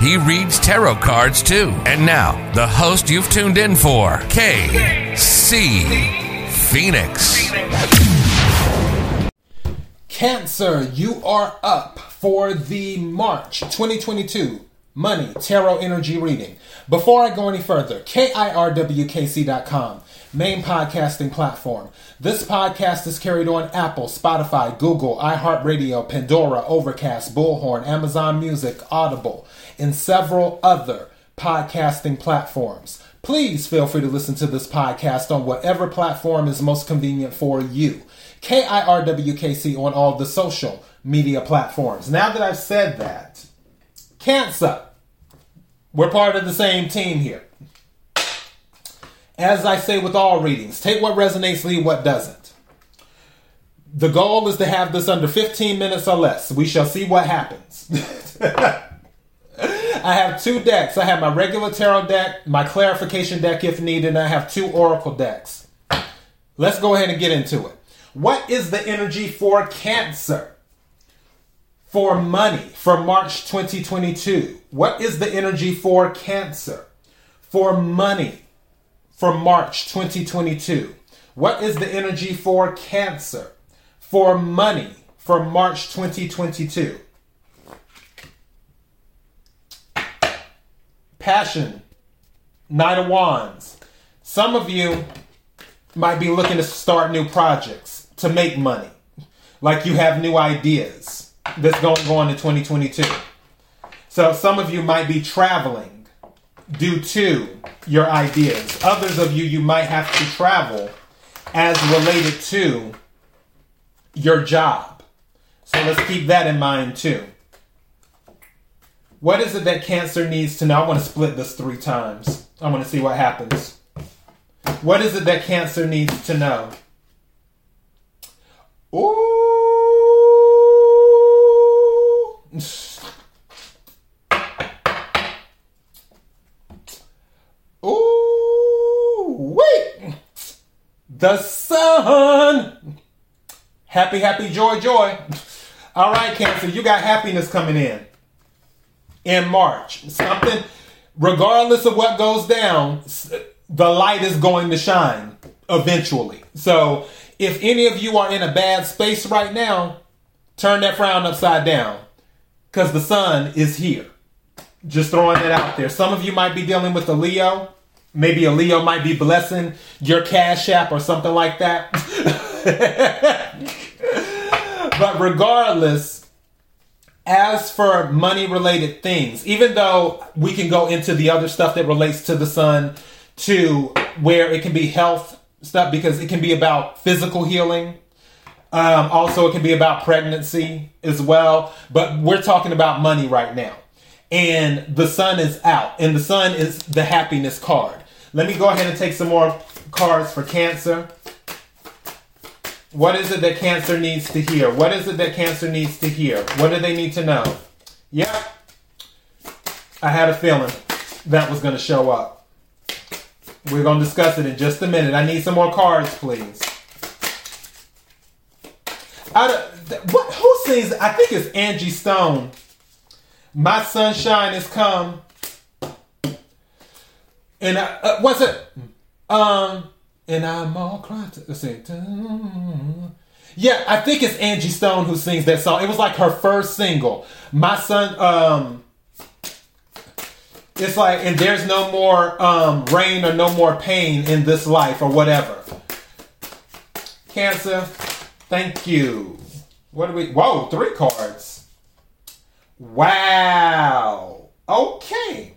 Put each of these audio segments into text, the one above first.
He reads tarot cards too. And now, the host you've tuned in for, KC Phoenix. Cancer, you are up for the March 2022 Money Tarot Energy Reading. Before I go any further, KIRWKC.com, main podcasting platform. This podcast is carried on Apple, Spotify, Google, iHeartRadio, Pandora, Overcast, Bullhorn, Amazon Music, Audible, and several other podcasting platforms. Please feel free to listen to this podcast on whatever platform is most convenient for you. KIRWKC on all the social media platforms. Now that I've said that, Cancer, we're part of the same team here. As I say with all readings, take what resonates, leave what doesn't. The goal is to have this under 15 minutes or less. We shall see what happens. I have two decks. I have my regular tarot deck, my clarification deck if needed, and I have two oracle decks. Let's go ahead and get into it. What is the energy for Cancer? For money for March 2022. What is the energy for Cancer? For money for March 2022. What is the energy for Cancer? For money for March 2022. Passion, Knight of Wands. Some of you might be looking to start new projects to make money. Like you have new ideas that's going to go on in 2022. So some of you might be traveling due to your ideas. Others of you, you might have to travel as related to your job. So let's keep that in mind too. What is it that Cancer needs to know? I want to split this three times. I want to see what happens. What is it that Cancer needs to know? Ooh. Ooh, wait. The sun. Happy, happy, joy, joy. All right, Cancer, you got happiness coming in in March. Something, regardless of what goes down, the light is going to shine eventually. So, if any of you are in a bad space right now, turn that frown upside down because the sun is here. Just throwing it out there. Some of you might be dealing with a Leo. Maybe a Leo might be blessing your cash app or something like that. but regardless, as for money related things, even though we can go into the other stuff that relates to the sun, to where it can be health stuff, because it can be about physical healing. Um, also, it can be about pregnancy as well. But we're talking about money right now. And the sun is out, and the sun is the happiness card. Let me go ahead and take some more cards for Cancer. What is it that Cancer needs to hear? What is it that Cancer needs to hear? What do they need to know? Yep. I had a feeling that was going to show up. We're going to discuss it in just a minute. I need some more cards, please. Of, what, who sings? I think it's Angie Stone. My sunshine has come. And I, uh, what's it? Um, and I'm all crying. To, let's see. Yeah, I think it's Angie Stone who sings that song. It was like her first single. My son, um, it's like, and there's no more um, rain or no more pain in this life or whatever. Cancer, thank you. What do we? Whoa, three cards. Wow. Okay.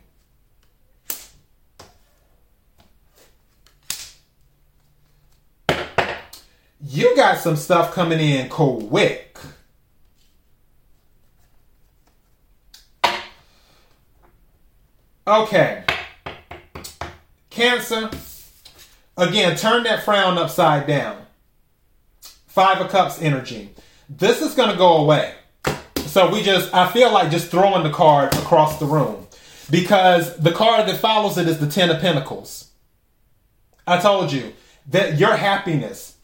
You got some stuff coming in quick. Okay. Cancer, again, turn that frown upside down. Five of Cups energy. This is going to go away. So we just, I feel like just throwing the card across the room because the card that follows it is the Ten of Pentacles. I told you that your happiness.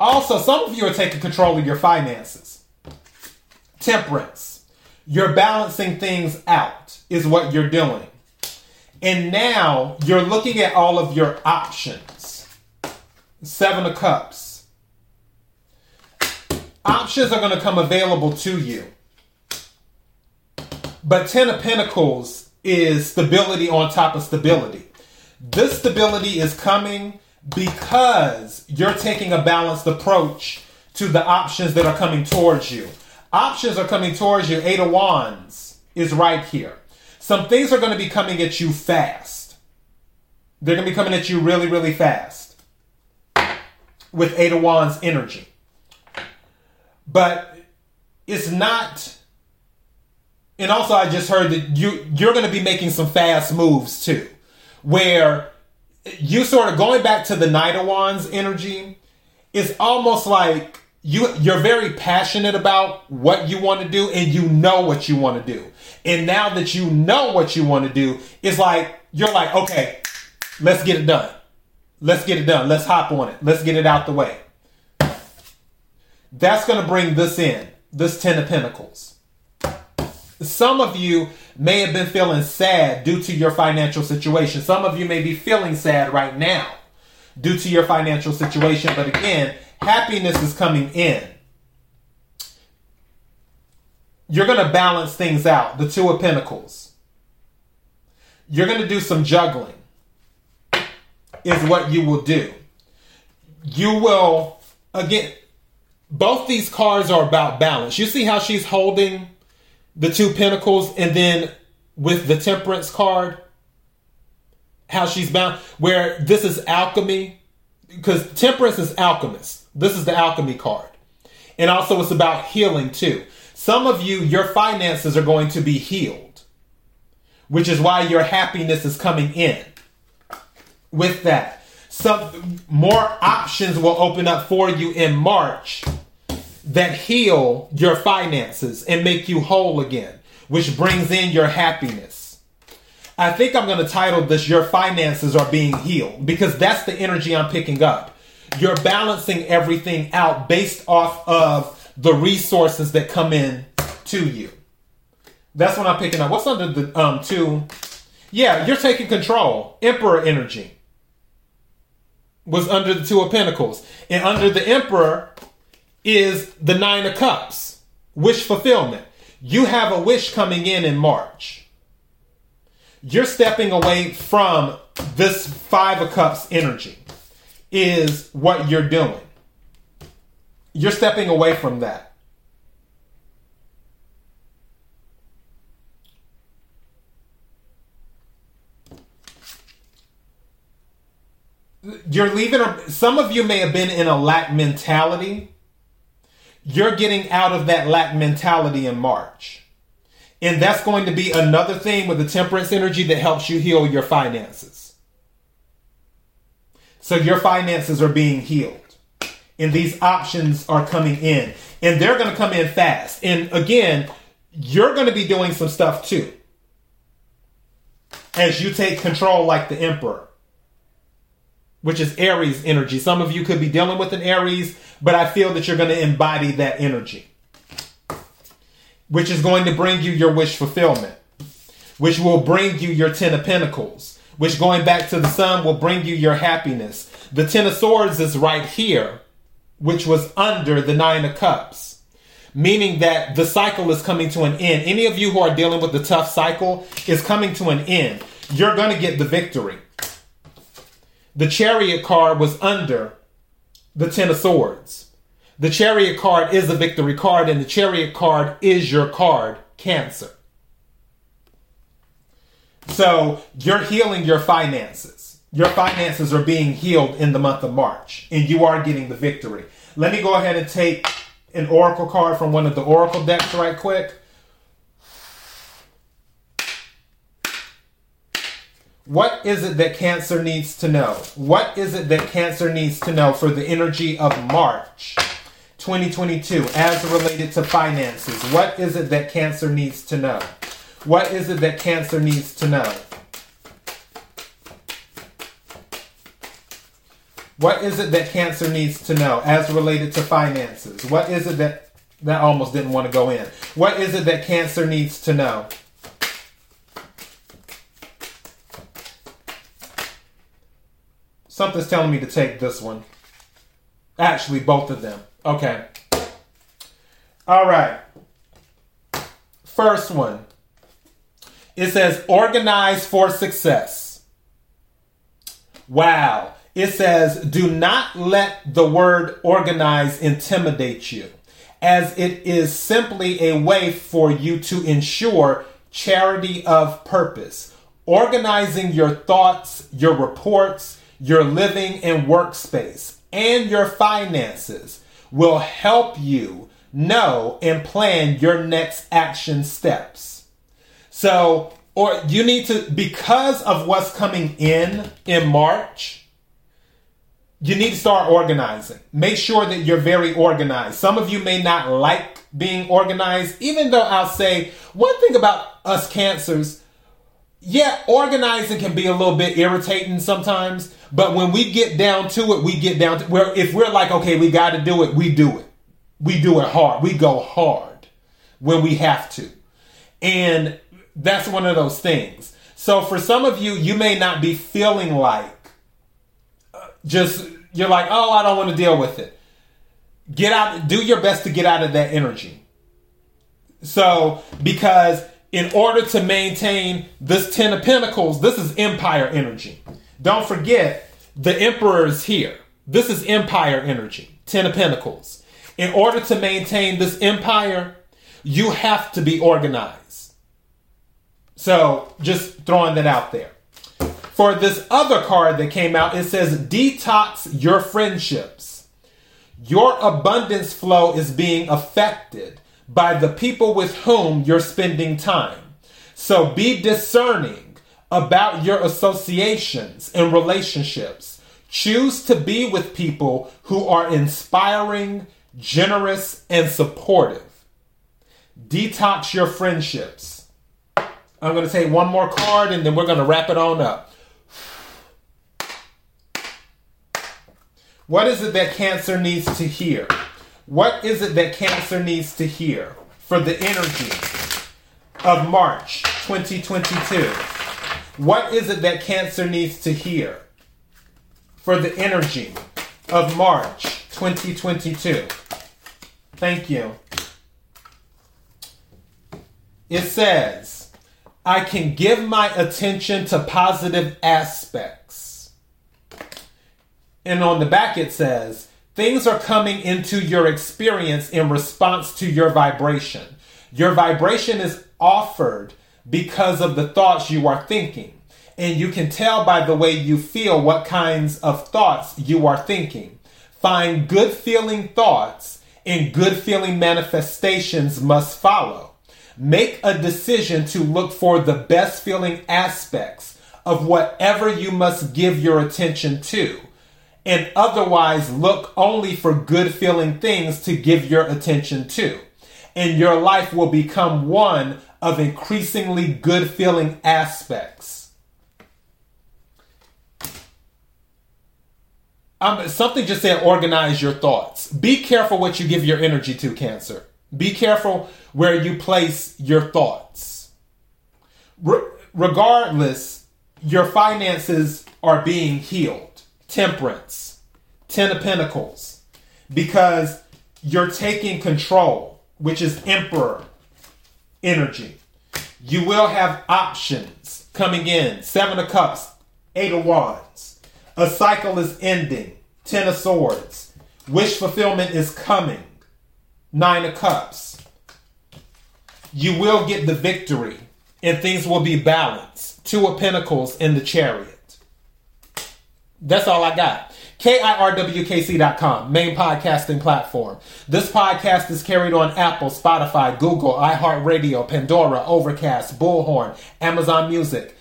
Also, some of you are taking control of your finances. Temperance. You're balancing things out, is what you're doing. And now you're looking at all of your options. Seven of Cups. Options are going to come available to you. But Ten of Pentacles is stability on top of stability. This stability is coming because you're taking a balanced approach to the options that are coming towards you. Options are coming towards you. Eight of Wands is right here. Some things are going to be coming at you fast. They're going to be coming at you really, really fast with Eight of Wands energy. But it's not and also I just heard that you you're going to be making some fast moves too, where you sort of going back to the Knight of Wands energy. It's almost like you you're very passionate about what you want to do and you know what you want to do. And now that you know what you want to do, it's like you're like, okay, let's get it done. Let's get it done. Let's hop on it. Let's get it out the way. That's going to bring this in, this 10 of Pentacles. Some of you may have been feeling sad due to your financial situation. Some of you may be feeling sad right now due to your financial situation. But again, happiness is coming in. You're going to balance things out. The Two of Pentacles. You're going to do some juggling, is what you will do. You will, again, both these cards are about balance. You see how she's holding the two pentacles and then with the temperance card how she's bound where this is alchemy because temperance is alchemist. This is the alchemy card. And also it's about healing too. Some of you your finances are going to be healed which is why your happiness is coming in with that. Some more options will open up for you in march that heal your finances and make you whole again, which brings in your happiness. I think I'm going to title this Your Finances Are Being Healed because that's the energy I'm picking up. You're balancing everything out based off of the resources that come in to you. That's what I'm picking up. What's under the um two? Yeah, you're taking control. Emperor energy was under the two of pentacles. And under the emperor, is the Nine of Cups, wish fulfillment. You have a wish coming in in March. You're stepping away from this Five of Cups energy, is what you're doing. You're stepping away from that. You're leaving, some of you may have been in a lack mentality you're getting out of that lack mentality in March. And that's going to be another thing with the temperance energy that helps you heal your finances. So your finances are being healed. And these options are coming in. And they're going to come in fast. And again, you're going to be doing some stuff too. As you take control like the emperor which is Aries energy. Some of you could be dealing with an Aries, but I feel that you're going to embody that energy, which is going to bring you your wish fulfillment, which will bring you your Ten of Pentacles, which going back to the sun will bring you your happiness. The Ten of Swords is right here, which was under the Nine of Cups. Meaning that the cycle is coming to an end. Any of you who are dealing with the tough cycle is coming to an end. You're going to get the victory the chariot card was under the Ten of Swords. The chariot card is a victory card, and the chariot card is your card, Cancer. So you're healing your finances. Your finances are being healed in the month of March, and you are getting the victory. Let me go ahead and take an oracle card from one of the oracle decks right quick. What is it that Cancer needs to know? What is it that Cancer needs to know for the energy of March 2022 as related to finances? What is it that Cancer needs to know? What is it that Cancer needs to know? What is it that Cancer needs to know as related to finances? What is it that that almost didn't want to go in? What is it that Cancer needs to know? Something's telling me to take this one. Actually, both of them. Okay. All right. First one. It says organize for success. Wow. It says do not let the word organize intimidate you, as it is simply a way for you to ensure charity of purpose. Organizing your thoughts, your reports, your living and workspace, and your finances will help you know and plan your next action steps. So, or you need to, because of what's coming in in March, you need to start organizing. Make sure that you're very organized. Some of you may not like being organized, even though I'll say one thing about us cancers yeah, organizing can be a little bit irritating sometimes, but when we get down to it, we get down to where if we're like, okay, we got to do it, we do it. We do it hard. We go hard when we have to. And that's one of those things. So for some of you, you may not be feeling like uh, just, you're like, oh, I don't want to deal with it. Get out, do your best to get out of that energy. So, because in order to maintain this Ten of Pentacles, this is Empire energy. Don't forget, the Emperor is here. This is Empire energy, Ten of Pentacles. In order to maintain this empire, you have to be organized. So, just throwing that out there. For this other card that came out, it says detox your friendships. Your abundance flow is being affected by the people with whom you're spending time. So be discerning about your associations and relationships. Choose to be with people who are inspiring, generous, and supportive. Detox your friendships. I'm going to take one more card and then we're going to wrap it on up. What is it that Cancer needs to hear? What is it that Cancer needs to hear for the energy of March 2022? What is it that Cancer needs to hear for the energy of March 2022? Thank you. It says, I can give my attention to positive aspects. And on the back it says, Things are coming into your experience in response to your vibration. Your vibration is offered because of the thoughts you are thinking. And you can tell by the way you feel what kinds of thoughts you are thinking. Find good feeling thoughts and good feeling manifestations must follow. Make a decision to look for the best feeling aspects of whatever you must give your attention to and otherwise look only for good feeling things to give your attention to. And your life will become one of increasingly good feeling aspects. Um, something just said organize your thoughts. Be careful what you give your energy to, Cancer. Be careful where you place your thoughts. Re- regardless, your finances are being healed temperance, ten of pentacles, because you're taking control, which is emperor energy. You will have options coming in, seven of cups, eight of wands. A cycle is ending, ten of swords. Wish fulfillment is coming, nine of cups. You will get the victory and things will be balanced. Two of pentacles in the chariot. That's all I got. KIRWKC.com, main podcasting platform. This podcast is carried on Apple, Spotify, Google, iHeartRadio, Pandora, Overcast, Bullhorn, Amazon Music,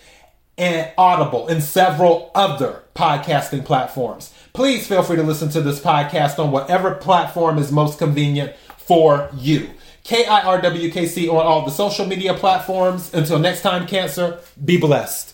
and Audible and several other podcasting platforms. Please feel free to listen to this podcast on whatever platform is most convenient for you. KIRWKC on all the social media platforms. Until next time, Cancer, be blessed.